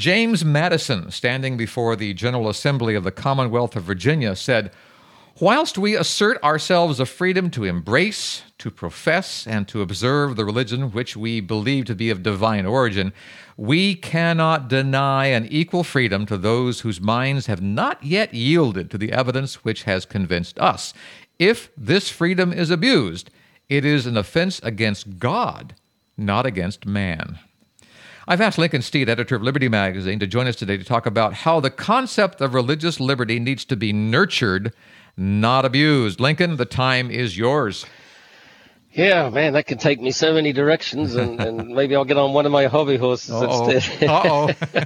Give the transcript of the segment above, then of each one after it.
James Madison, standing before the General Assembly of the Commonwealth of Virginia, said, Whilst we assert ourselves a freedom to embrace, to profess, and to observe the religion which we believe to be of divine origin, we cannot deny an equal freedom to those whose minds have not yet yielded to the evidence which has convinced us. If this freedom is abused, it is an offense against God, not against man. I've asked Lincoln Steed, editor of Liberty Magazine, to join us today to talk about how the concept of religious liberty needs to be nurtured, not abused. Lincoln, the time is yours. Yeah, man, that can take me so many directions, and, and maybe I'll get on one of my hobby horses Uh-oh. instead. Uh-oh.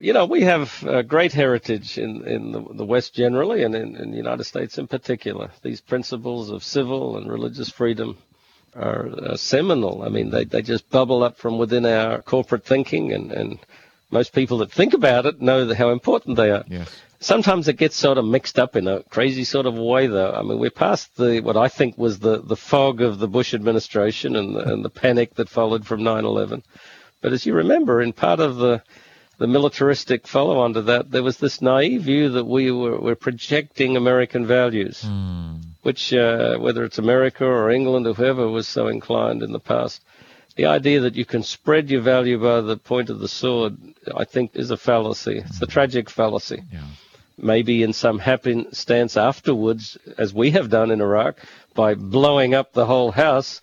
you know, we have a great heritage in, in the, the West generally, and in, in the United States in particular. These principles of civil and religious freedom are uh, seminal. I mean, they, they just bubble up from within our corporate thinking, and, and most people that think about it know how important they are. yes. Sometimes it gets sort of mixed up in a crazy sort of way, though. I mean, we're past the what I think was the, the fog of the Bush administration and the, and the panic that followed from 9/11. But as you remember, in part of the the militaristic follow-on to that, there was this naive view that we were, were projecting American values, which, uh, whether it's America or England or whoever was so inclined in the past, the idea that you can spread your value by the point of the sword, I think, is a fallacy. It's the tragic fallacy. Yeah. Maybe in some happenstance afterwards, as we have done in Iraq, by blowing up the whole house,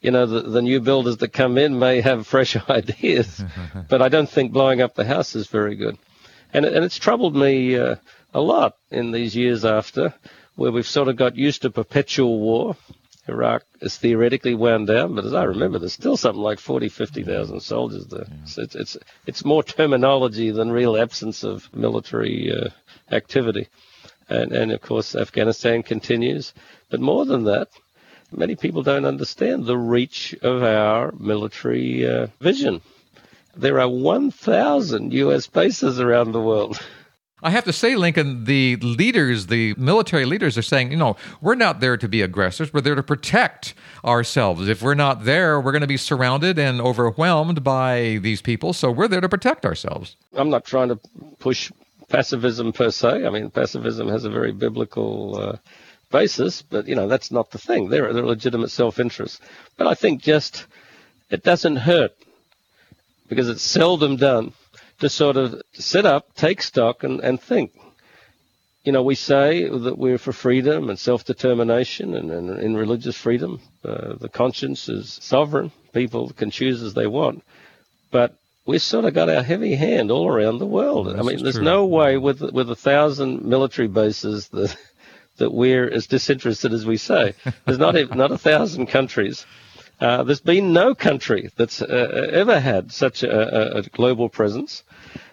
you know, the, the new builders that come in may have fresh ideas, but I don't think blowing up the house is very good. And, and it's troubled me uh, a lot in these years after, where we've sort of got used to perpetual war. Iraq is theoretically wound down, but as I remember, there's still something like 40, 50,000 soldiers there. So it's, it's, it's more terminology than real absence of military uh, activity. And, and of course, Afghanistan continues. But more than that, many people don't understand the reach of our military uh, vision. There are 1,000 U.S. bases around the world. I have to say, Lincoln, the leaders, the military leaders are saying, you know, we're not there to be aggressors. We're there to protect ourselves. If we're not there, we're going to be surrounded and overwhelmed by these people. So we're there to protect ourselves. I'm not trying to push pacifism per se. I mean, pacifism has a very biblical uh, basis, but you know that's not the thing. They're, legitimate self-interest. But I think just it doesn't hurt because it's seldom done to sort of sit up, take stock, and, and think. You know, we say that we're for freedom and self-determination and, and in religious freedom. Uh, the conscience is sovereign. People can choose as they want. But we've sort of got our heavy hand all around the world. I mean, there's true. no way with with a thousand military bases that that we're as disinterested as we say. There's not a, not a thousand countries. Uh, there's been no country that's uh, ever had such a, a, global presence.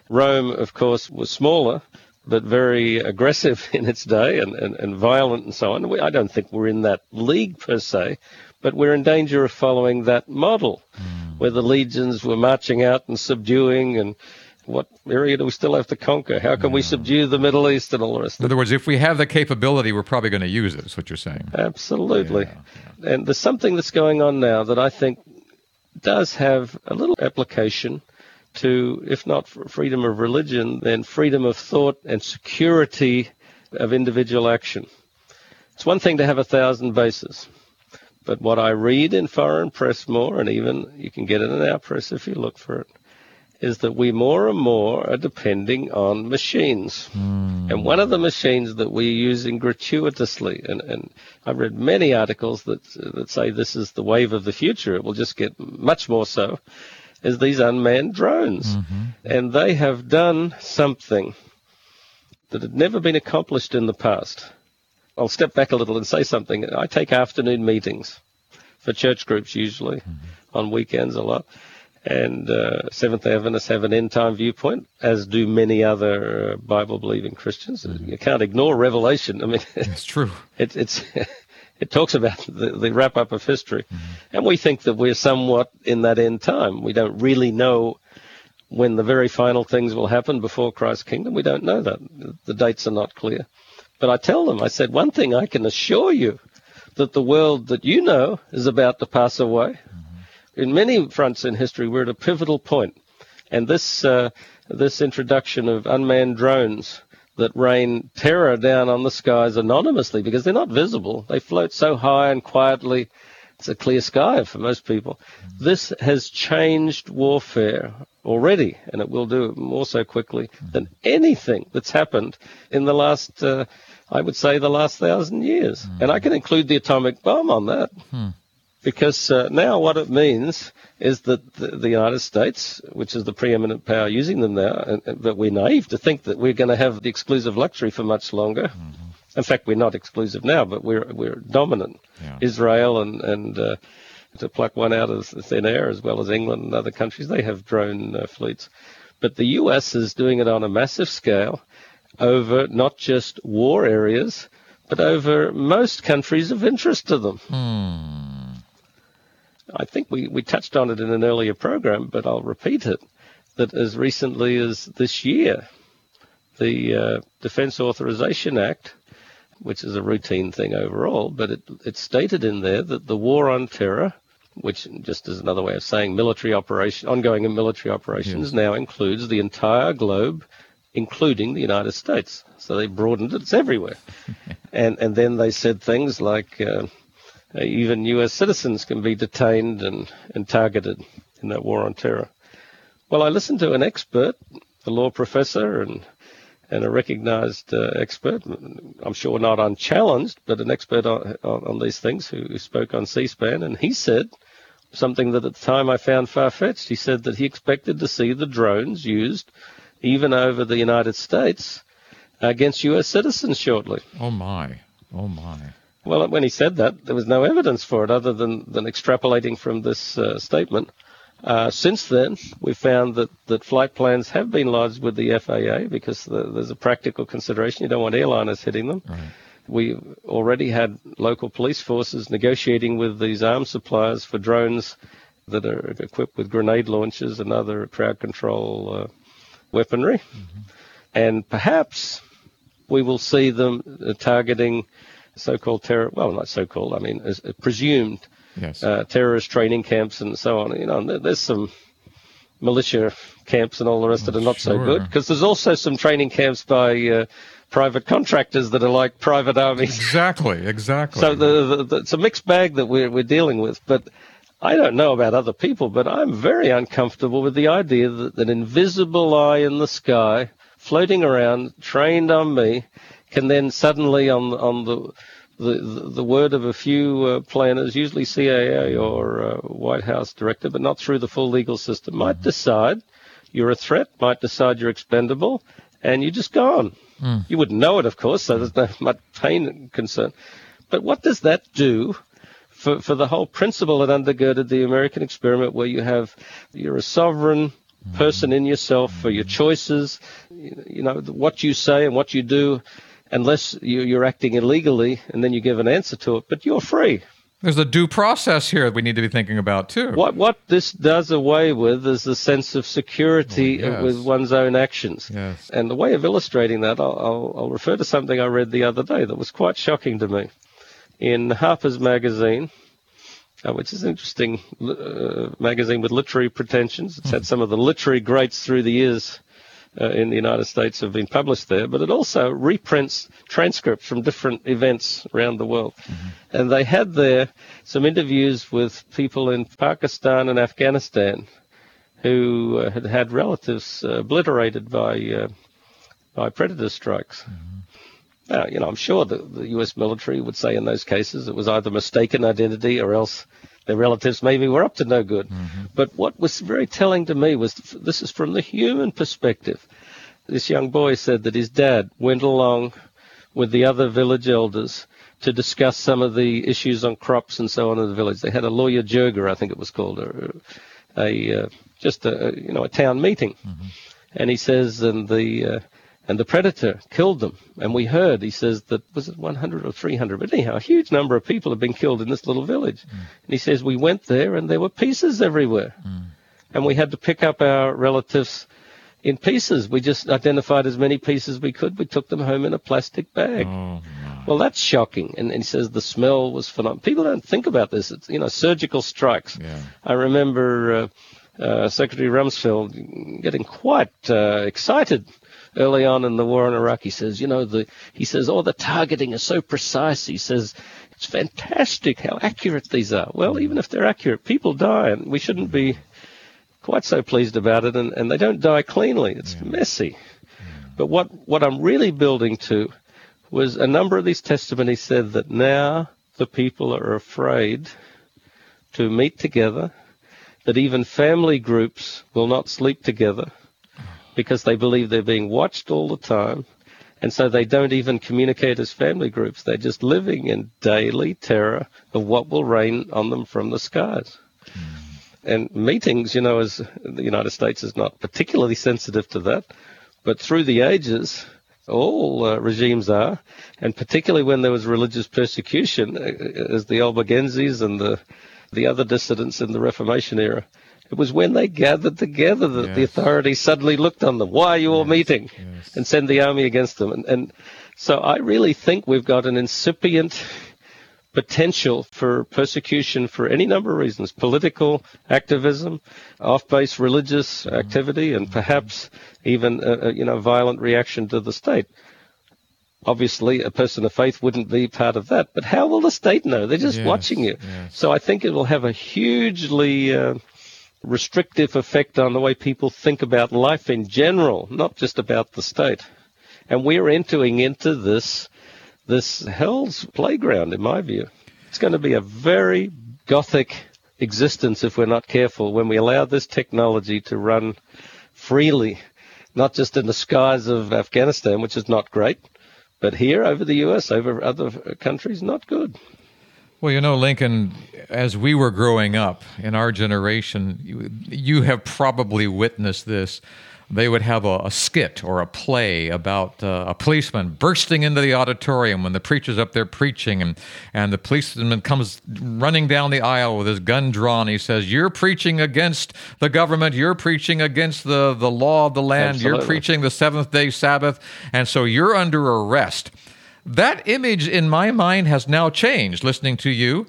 Rome, of course, was smaller, but very aggressive in its day and, and, and violent and so on. We, I don't think we're in that league per se, but we're in danger of following that model where the legions were marching out and subduing and what area do we still have to conquer? How can we subdue the Middle East and all the rest In other words, if we have the capability, we're probably going to use it, is what you're saying. Absolutely. And there's something that's going on now that I think does have a little application to, if not freedom of religion, then freedom of thought and security of individual action. It's one thing to have a thousand bases. But what I read in foreign press more, and even you can get it in our press if you look for it, is that we more and more are depending on machines. Hmm. And one of the machines that we're using gratuitously, and, and I've read many articles that, that say this is the wave of the future, it will just get much more so, is these unmanned drones. Mm-hmm. And they have done something that had never been accomplished in the past. I'll step back a little and say something. I take afternoon meetings for church groups usually, mm-hmm. on weekends a lot. And uh, Seventh Adventists have an end time viewpoint, as do many other uh, Bible believing Christians. Mm-hmm. You can't ignore Revelation. I mean, it's true. It, it's it talks about the, the wrap up of history, mm-hmm. and we think that we're somewhat in that end time. We don't really know when the very final things will happen before Christ's kingdom. We don't know that. The dates are not clear. But I tell them, I said, one thing I can assure you that the world that you know is about to pass away. In many fronts in history, we're at a pivotal point. And this, uh, this introduction of unmanned drones that rain terror down on the skies anonymously because they're not visible. They float so high and quietly. It's a clear sky for most people. This has changed warfare already, and it will do more so quickly than anything that's happened in the last uh, I would say, the last thousand years. Mm. And I can include the atomic bomb on that. Mm. Because uh, now what it means is that the, the, United States, which is the preeminent power using them now, and, but we're naive to think that we're going to have the exclusive luxury for much longer. Mm-hmm. In fact, we're not exclusive now, but we're we're dominant. Yeah. Israel and and uh, to pluck one out of thin air, as well as England and other countries, they have drone uh, fleets. But the U.S. is doing it on a massive scale, over not just war areas, but over most countries of interest to them. Hmm. I think we, we touched on it in an earlier program, but I'll repeat it that as recently as this year, the uh, Defense Authorization Act, which is a routine thing overall, but it, it stated in there that the war on terror, which just is another way of saying military operation, ongoing military operations, now includes the entire globe including the United States. So they broadened it. It's everywhere. and, and then they said things like uh, even U.S. citizens can be detained and, and targeted in that war on terror. Well, I listened to an expert, a law professor, and and a recognized uh, expert, I'm sure not unchallenged, but an expert on, on, on these things who, who, spoke on C-SPAN, and he said something that at the time I found far-fetched. He said that he expected to see the drones used even over the United States, against U.S. citizens shortly. Oh, my. Oh, my. Well, when he said that, there was no evidence for it other than, than extrapolating from this uh, statement. Uh, since then, we've found that, that flight plans have been lodged with the FAA because the, there's a practical consideration. You don't want airliners hitting them. Right. We already had local police forces negotiating with these arms suppliers for drones that are equipped with grenade launchers and other crowd control uh, weaponry. Mm-hmm. And perhaps we will see them uh, targeting so-called terror, well, not so-called, I mean, as, uh, presumed yes. uh, terrorist training camps and so on. You know, there's some militia camps and all the rest that are not sure. so good because there's also some training camps by uh, private contractors that are like private armies. Exactly, exactly. so the, the, the, it's a mixed bag that we're, we're dealing with, but I don't know about other people, but I'm very uncomfortable with the idea that an invisible eye in the sky, floating around, trained on me, can then suddenly, on on the the, the word of a few uh, planners, usually CIA or uh, White House director, but not through the full legal system, might mm-hmm. decide you're a threat, might decide you're expendable, and you're just gone. Mm. You wouldn't know it, of course, so there's no much pain concern. But what does that do for, for the whole principle that undergirded the American experiment, where you have you're a sovereign person in yourself for your choices, you know what you say and what you do, unless you're acting illegally, and then you give an answer to it. But you're free. There's a due process here that we need to be thinking about too. What what this does away with is the sense of security oh, yes. with one's own actions. Yes. And the way of illustrating that, I'll, I'll, I'll refer to something I read the other day that was quite shocking to me in Harper's Magazine, uh, which is an interesting uh, magazine with literary pretensions. It's had mm-hmm. some of the literary greats through the years uh, in the United States have been published there, but it also reprints transcripts from different events around the world. Mm-hmm. And they had there some interviews with people in Pakistan and Afghanistan who uh, had had relatives uh, obliterated by uh, by predator strikes. Mm-hmm. Now, you know, I'm sure the, the U.S. military would say in those cases it was either mistaken identity or else their relatives maybe were up to no good. Mm-hmm. But what was very telling to me was this is from the human perspective. This young boy said that his dad went along with the other village elders to discuss some of the issues on crops and so on in the village. They had a loya jirga, I think it was called, a, a uh, just a you know a town meeting, mm-hmm. and he says, and the uh, and the predator killed them. And we heard, he says, that was it 100 or 300, but anyhow, a huge number of people have been killed in this little village. Mm. And he says, we went there and there were pieces everywhere. Mm. And we had to pick up our relatives in pieces. We just identified as many pieces as we could. We took them home in a plastic bag. Oh, well, that's shocking. And, and, he says the smell was phenomenal. People don't think about this. It's, you know, surgical strikes. Yeah. I remember uh, uh, Secretary Rumsfeld getting quite uh, excited early on in the war in Iraq. He says, you know, the he says, oh, the targeting is so precise. He says, it's fantastic how accurate these are. Well, mm-hmm. even if they're accurate, people die, and we shouldn't be quite so pleased about it. And, and they don't die cleanly. It's yeah. messy. Yeah. But what what I'm really building to was a number of these testimonies said that now the people are afraid to meet together, that even family groups will not sleep together because they believe they're being watched all the time. And so they don't even communicate as family groups. They're just living in daily terror of what will rain on them from the skies. Mm. And meetings, you know, as the United States is not particularly sensitive to that, but through the ages, all uh, regimes are, and particularly when there was religious persecution, uh, as the Albigenses and the the other dissidents in the Reformation era, it was when they gathered together that yes. the authorities suddenly looked on them. Why are you all yes. meeting? Yes. And send the army against them. And, and so I really think we've got an incipient potential for persecution for any number of reasons political activism, off base religious activity, and perhaps even a, a, you know, violent reaction to the state. Obviously, a person of faith wouldn't be part of that, but how will the state know? They're just yes, watching you. Yes. So I think it will have a hugely uh, restrictive effect on the way people think about life in general, not just about the state. And we're entering into this this hell's playground, in my view. It's going to be a very gothic existence if we're not careful when we allow this technology to run freely, not just in the skies of Afghanistan, which is not great, but here over the US, over other countries, not good. Well, you know, Lincoln, as we were growing up in our generation, you, you have probably witnessed this. They would have a, a skit or a play about uh, a policeman bursting into the auditorium when the preacher's up there preaching, and, and the policeman comes running down the aisle with his gun drawn. He says, You're preaching against the government, you're preaching against the, the law of the land, Absolutely. you're preaching the seventh day Sabbath, and so you're under arrest. That image in my mind has now changed listening to you.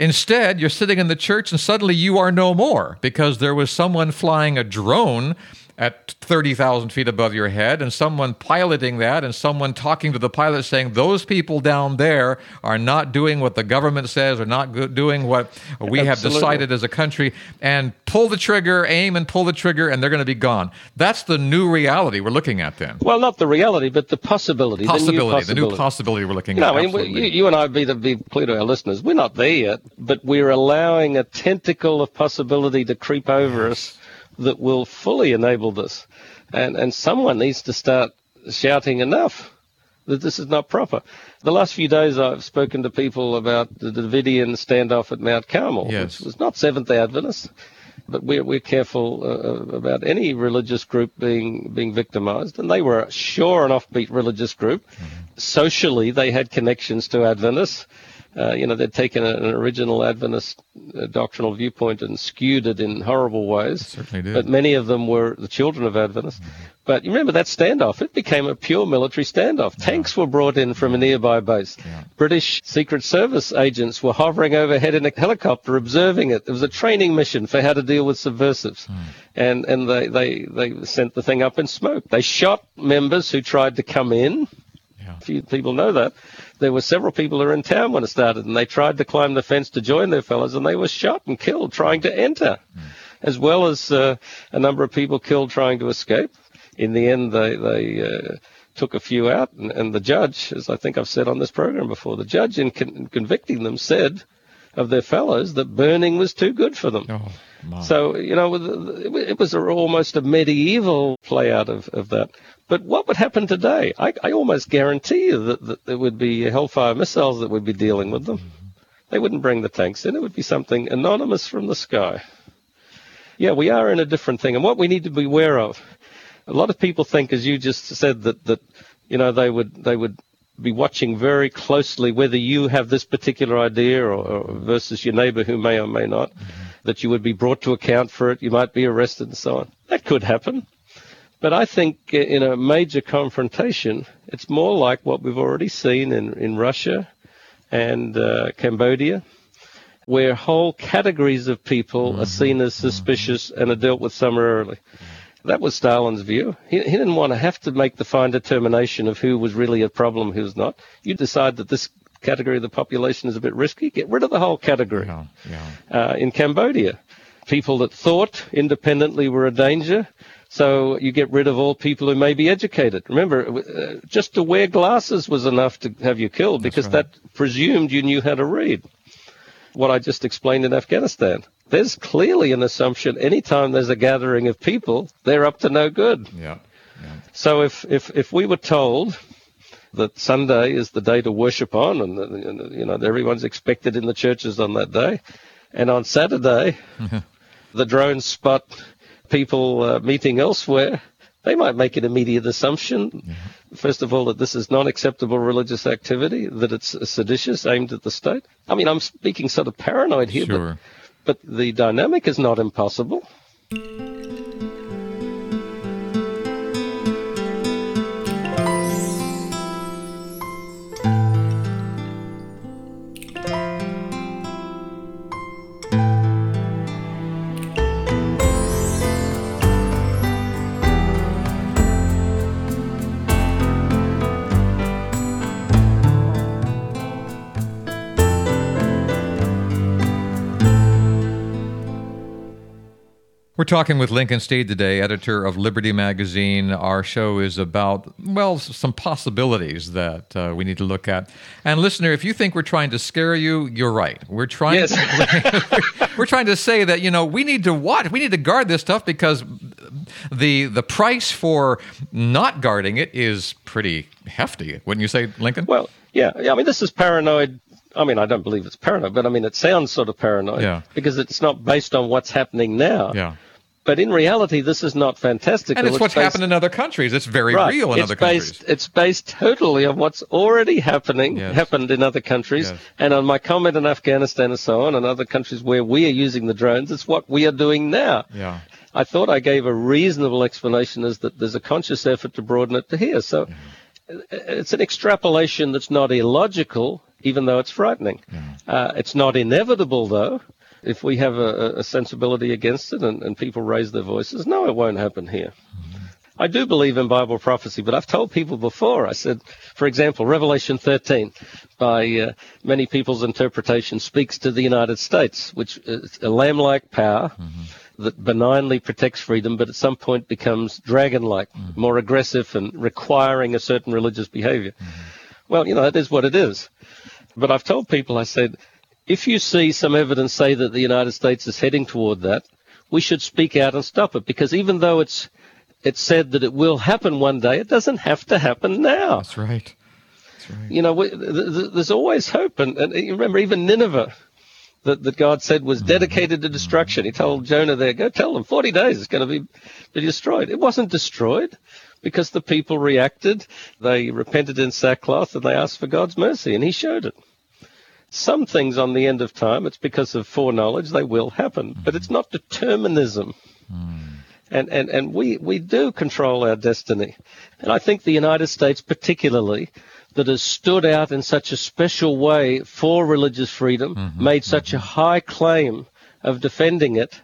Instead, you're sitting in the church and suddenly you are no more because there was someone flying a drone at 30,000 feet above your head, and someone piloting that, and someone talking to the pilot saying, Those people down there are not doing what the government says, or not go- doing what we Absolutely. have decided as a country, and pull the trigger, aim and pull the trigger, and they're going to be gone. That's the new reality we're looking at then. Well, not the reality, but the possibility. Possibility, the new possibility, the new possibility we're looking you at. Know, I mean, you, you, and I, be, to be clear to our listeners, we're not there yet, but we're allowing a tentacle of possibility to creep over us that will fully enable this. And, and someone needs to start shouting enough that this is not proper. The last few days I've spoken to people about the Davidian standoff at Mount Carmel, yes. which was not Seventh-day Adventists, but we're, we're careful uh, about any religious group being being victimized. And they were a sure and offbeat religious group. Mm-hmm. Socially, they had connections to Adventists. Uh, you know, they'd taken an original Adventist uh, doctrinal viewpoint and skewed it in horrible ways. certainly did. But many of them were the children of Adventists. Mm-hmm. But you remember that standoff? It became a pure military standoff. Yeah. Tanks were brought in from a nearby base. Yeah. British Secret Service agents were hovering overhead in a helicopter observing it. It was a training mission for how to deal with subversives. Mm. And, and they, they, they sent the thing up in smoke. They shot members who tried to come in. Few people know that there were several people who were in town when it started, and they tried to climb the fence to join their fellows, and they were shot and killed trying to enter, mm. as well as uh, a number of people killed trying to escape. In the end, they they uh, took a few out, and, and, the judge, as I think I've said on this program before, the judge in con- convicting them said of their fellows that burning was too good for them. Oh, so you know, it was almost a medieval play out of, of that. But what would happen today? I, I almost guarantee you that, that there would be Hellfire missiles that would be dealing with them. They wouldn't bring the tanks in. It would be something anonymous from the sky. yeah, we are in a different thing. And what we need to be aware of, a lot of people think, as you just said, that, that you know, they would, they would be watching very closely whether you have this particular idea or, or versus your neighbor who may or may not, that you would be brought to account for it, you might be arrested and so on. That could happen. But I think in a major confrontation, it's more like what we've already seen in, in Russia and uh, Cambodia, where whole categories of people mm-hmm. are seen as suspicious and are dealt with summarily. That was Stalin's view. He, he didn't want to have to make the fine determination of who was really a problem, who's not. You decide that this category of the population is a bit risky, get rid of the whole category. Yeah, yeah. Uh, in Cambodia, people that thought independently were a danger so you get rid of all people who may be educated. Remember, uh, just to wear glasses was enough to have you killed because right. that presumed you knew how to read. What I just explained in Afghanistan. There's clearly an assumption anytime there's a gathering of people, they're up to no good. Yeah. yeah. So if, if, if we were told that Sunday is the day to worship on and, and you know, everyone's expected in the churches on that day, and on Saturday, the drones spot people uh, meeting elsewhere, they might make an immediate assumption, mm-hmm. first of all, that this is non acceptable religious activity, that it's seditious, aimed at the state. I mean, I'm speaking sort of paranoid here, sure. but, but the dynamic is not impossible. We're talking with Lincoln Steed today, editor of Liberty Magazine. Our show is about, well, some possibilities that uh, we need to look at. And listener, if you think we're trying to scare you, you're right. We're trying. Yes. To, we're trying to say that you know we need to watch. We need to guard this stuff because the the price for not guarding it is pretty hefty. Wouldn't you say, Lincoln? Well, yeah. I mean, this is paranoid I mean, I don't believe it's paranoid, but I mean, it sounds sort of paranoid yeah. because it's not based on what's happening now. Yeah. But in reality, this is not fantastic. And it's, it's what's based, happened in other countries. It's very right, real in it's other based, countries. It's based totally on what's already happening, yes. happened in other countries. Yes. And on my comment on Afghanistan and so on, and other countries where we are using the drones, it's what we are doing now. Yeah. I thought I gave a reasonable explanation as that there's a conscious effort to broaden it to here. So yeah. it's an extrapolation that's not illogical, even though it's frightening. Yeah. Uh, it's not inevitable, though if we have a, a sensibility against it and, and, people raise their voices, no, it won't happen here. I do believe in Bible prophecy, but I've told people before. I said, for example, Revelation 13, by uh, many people's interpretation, speaks to the United States, which is a lamb-like power mm-hmm. that benignly protects freedom, but at some point becomes dragon-like, mm-hmm. more aggressive and requiring a certain religious behavior. Mm-hmm. Well, you know, that is what it is. But I've told people, I said, if you see some evidence say that the United States is heading toward that, we should speak out and stop it because even though it's it's said that it will happen one day, it doesn't have to happen now. That's right. That's right. You know, we, th- th- there's always hope, and, and you remember even Nineveh. That, that God said was mm-hmm. dedicated to destruction. He told Jonah there, go tell them 40 days it's going to be, be destroyed. It wasn't destroyed because the people reacted. They repented in sackcloth and they asked for God's mercy, and He showed it some things on the end of time, it's because of foreknowledge, they will happen. But it's not determinism. Mm. And, and, and we, we do control our destiny. And I think the United States, particularly, that has stood out in such a special way for religious freedom, mm-hmm. made such a high claim of defending it,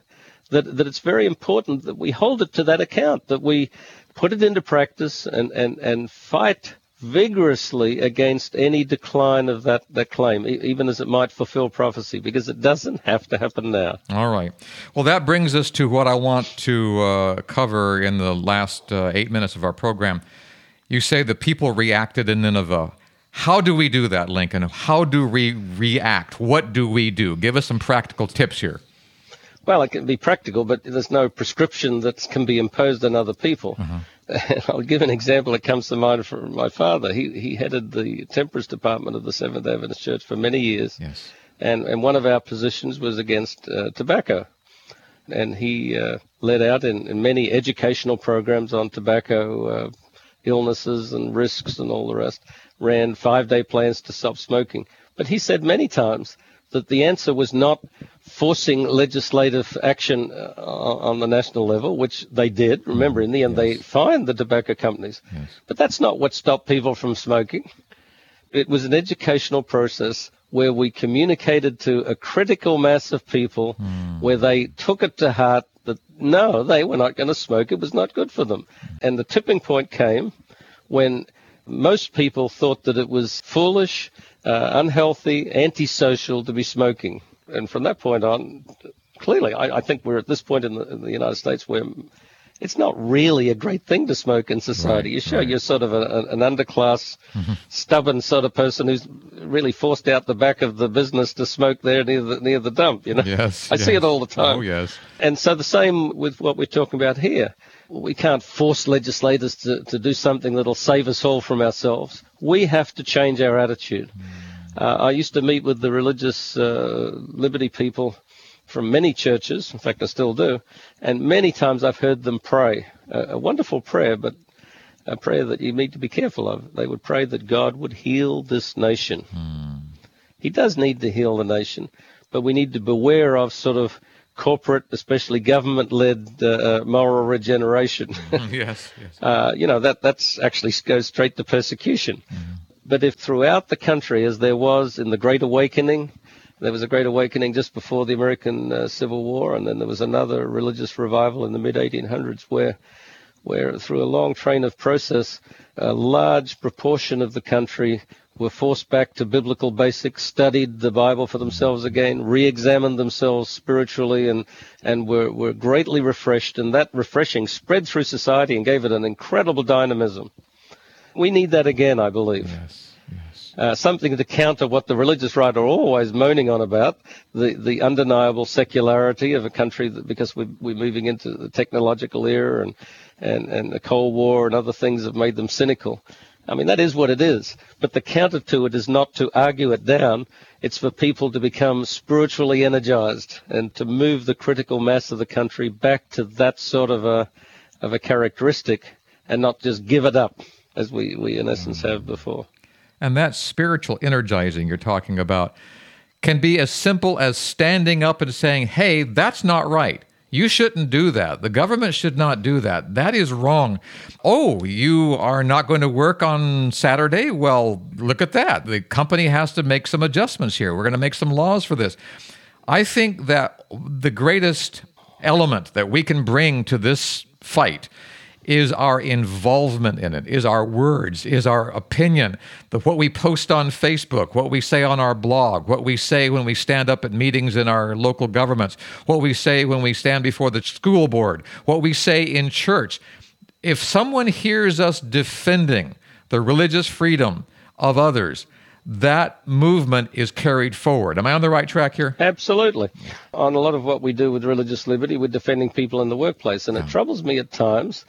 that, that it's very important that we hold it to that account, that we put it into practice and, and, and fight vigorously against any decline of that, that claim, even as it might fulfill prophecy, because it doesn't have to happen now. All right. Well, that brings us to what I want to uh, cover in the last uh, eight minutes of our program. You say the people reacted in Nineveh. How do we do that, Lincoln? How do we react? What do we do? Give us some practical tips here. Well, it can be practical, but there's no prescription that can be imposed on other people. Uh-huh. I'll give an example that comes to mind from my father. He he headed the temperance department of the Seventh Adventist Church for many years. Yes. And and one of our positions was against uh, tobacco. and he uh, led out in, in, many educational programs on tobacco uh, illnesses and risks and all the rest. Ran five-day plans to stop smoking, but he said many times that the answer was not forcing legislative action uh, on the national level, which they did. Remember, in the end, yes. they fined the tobacco companies. Yes. But that's not what stopped people from smoking. It was an educational process where we communicated to a critical mass of people mm. where they took it to heart that no, they were not going to smoke. It was not good for them. And the tipping point came when most people thought that it was foolish, uh, unhealthy, antisocial to be smoking. And from that point on, clearly, I, I think we're at this point in the, in the, United States where it's not really a great thing to smoke in society. Right, you show right. you're sort of a, a, an underclass, mm-hmm. stubborn sort of person who's really forced out the back of the business to smoke there near the near the dump. You know, yes, I yes. see it all the time. Oh yes, and so the same with what we're talking about here. We can't force legislators to, to do something that'll save us all from ourselves. We have to change our attitude. Mm. Uh, I used to meet with the religious uh, liberty people from many churches. In fact, I still do. And many times I've heard them pray a, a wonderful prayer, but a prayer that you need to be careful of. They would pray that God would heal this nation. Hmm. He does need to heal the nation, but we need to beware of sort of corporate, especially government-led uh, uh moral regeneration. yes, yes. Uh, you know that that's actually goes straight to persecution. Mm. But if throughout the country, as there was in the Great Awakening, there was a great awakening just before the American uh, Civil War, and then there was another religious revival in the mid 1800s where, where through a long train of process, a large proportion of the country were forced back to biblical basics, studied the Bible for themselves again, re-examined themselves spiritually, and and were were greatly refreshed. And that refreshing spread through society and gave it an incredible dynamism. We need that again, I believe. Yes uh, something to counter what the religious right are always moaning on about the, the undeniable secularity of a country that, because we're, we're moving into the technological era and, and, and the Cold War and other things have made them cynical. I mean, that is what it is. But the counter to it is not to argue it down. It's for people to become spiritually energized and to move the critical mass of the country back to that sort of a, of a characteristic and not just give it up as we, we in essence mm. have before. And that spiritual energizing you're talking about can be as simple as standing up and saying, hey, that's not right. You shouldn't do that. The government should not do that. That is wrong. Oh, you are not going to work on Saturday? Well, look at that. The company has to make some adjustments here. We're going to make some laws for this. I think that the greatest element that we can bring to this fight is our involvement in it, is our words, is our opinion, the, what we post on Facebook, what we say on our blog, what we say when we stand up at meetings in our local governments, what we say when we stand before the school board, what we say in church. If someone hears us defending the religious freedom of others, that movement is carried forward. Am I on the right track here? Absolutely. On a lot of what we do with religious liberty, we're defending people in the workplace. And it troubles me at times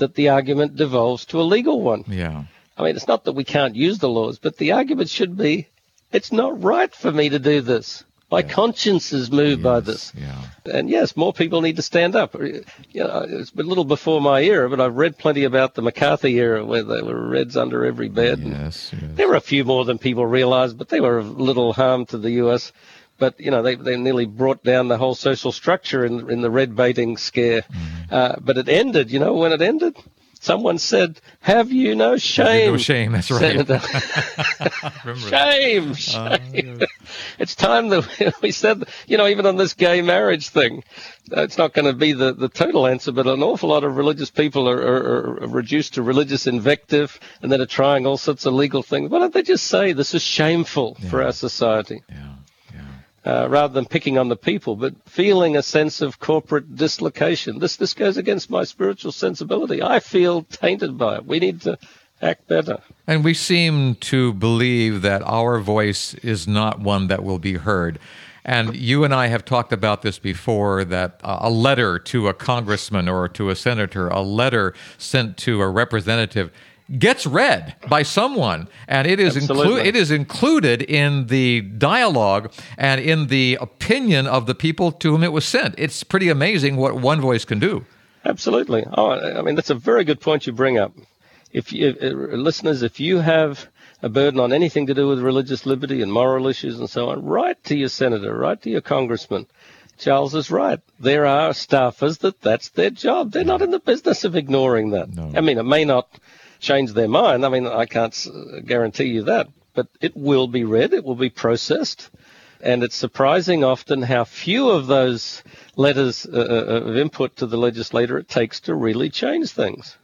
that the argument devolves to a legal one. Yeah. I mean, it's not that we can't use the laws, but the argument should be it's not right for me to do this. My yeah. conscience is moved yes, by this. Yeah. And yes, more people need to stand up. You know, it's a little before my era, but I've read plenty about the McCarthy era where there were Reds under every bed. Yes, yes. There were a few more than people realize, but they were of little harm to the U.S but you know they, they nearly brought down the whole social structure in in the red baiting scare. Mm-hmm. Uh, but it ended, you know, when it ended, Someone said, "Have you no shame?" no shame. That's right. shame, shame. Uh, it's time that we said, you know, even on this gay marriage thing, it's not going to be the, the total answer, but an awful lot of religious people are, are, are reduced to religious invective and then are trying all sorts of legal things. Why don't they just say this is shameful yeah. for our society? Yeah uh, rather than picking on the people, but feeling a sense of corporate dislocation. This this goes against my spiritual sensibility. I feel tainted by it. We need to act better. And we seem to believe that our voice is not one that will be heard. And you and I have talked about this before that a letter to a congressman or to a senator, a letter sent to a representative, gets read by someone, and it is included. It is included in the dialogue and in the opinion of the people to whom it was sent. It's pretty amazing what one voice can do. Absolutely. Oh, I mean that's a very good point you bring up. If, you, if uh, listeners, if you have a burden on anything to do with religious liberty and moral issues and so on, write to your senator, write to your congressman. Charles is right. There are staffers that that's their job. They're not in the business of ignoring that. No. I mean, it may not change their mind. I mean, I can't guarantee you that, but it will be read, it will be processed. And it's surprising often how few of those letters uh, uh of input to the legislator it takes to really change things.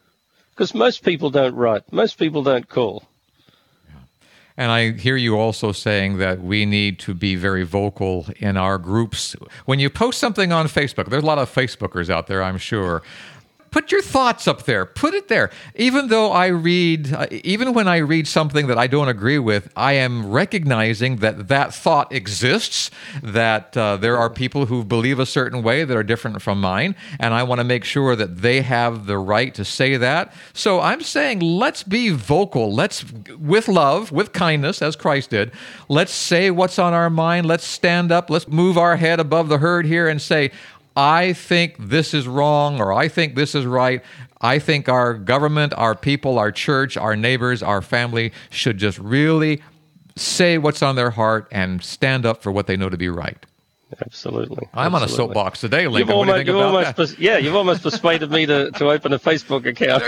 Because most people don't write, most people don't call. And I hear you also saying that we need to be very vocal in our groups. When you post something on Facebook, there's a lot of Facebookers out there, I'm sure put your thoughts up there. Put it there. Even though i read uh, even when i read something that i don't agree with i am recognizing that that thought exists that uh, there are people who believe a certain way that are different from mine and i want to make sure that they have the right to say that. So i'm saying let's be vocal. Let's with love with kindness as christ did let's say what's on our mind. Let's stand up. Let's move our head above the herd here and say I think this is wrong or I think this is right. I think our government, our people, our church, our neighbors, our family should just really say what's on their heart and stand up for what they know to be right. Absolutely. I'm Absolutely. on a soapbox today, Lincoln. You've almost, you almost pers- yeah, you've almost persuaded me to, to open a Facebook account.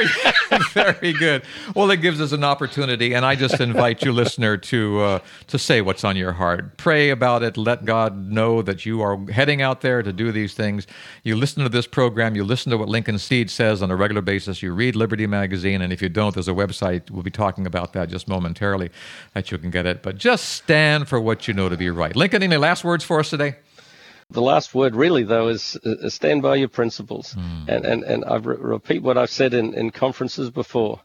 Very good. Well, it gives us an opportunity, and I just invite you, listener, to uh, to say what's on your heart. Pray about it. Let God know that you are heading out there to do these things. You listen to this program. You listen to what Lincoln Steed says on a regular basis. You read Liberty Magazine, and if you don't, there's a website. We'll be talking about that just momentarily that you can get it. But just stand for what you know to be right. Lincoln, any last words for us today? The last word, really, though, is uh, stand by your principles. Mm. And, and, and I re- repeat what I've said in, in conferences before.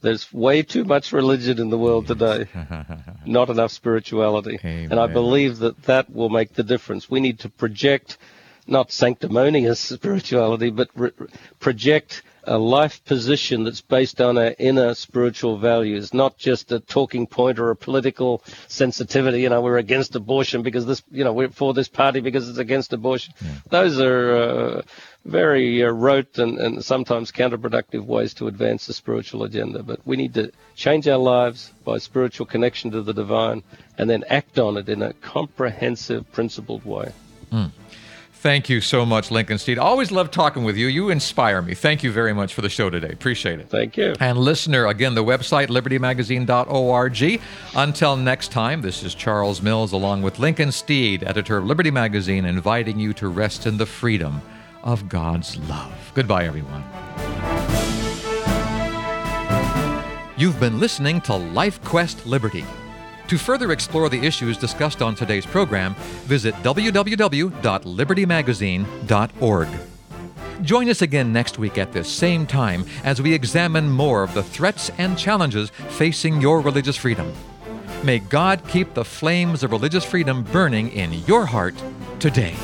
There's way too much religion in the world today, not enough spirituality. Amen. And I believe that that will make the difference. We need to project not sanctimonious spirituality, but re- project a life position that's based on our inner spiritual values, not just a talking point or a political sensitivity. You know, we're against abortion because this, you know, we're for this party because it's against abortion. Yeah. Those are uh, very uh, rote and, and sometimes counterproductive ways to advance the spiritual agenda. But we need to change our lives by spiritual connection to the divine and then act on it in a comprehensive, principled way. Mm. Thank you so much, Lincoln Steed. Always love talking with you. You inspire me. Thank you very much for the show today. Appreciate it. Thank you. And listener, again, the website, libertymagazine.org. Until next time, this is Charles Mills along with Lincoln Steed, editor of Liberty Magazine, inviting you to rest in the freedom of God's love. Goodbye, everyone. You've been listening to Life Quest Liberty. To further explore the issues discussed on today's program, visit www.libertymagazine.org. Join us again next week at this same time as we examine more of the threats and challenges facing your religious freedom. May God keep the flames of religious freedom burning in your heart today.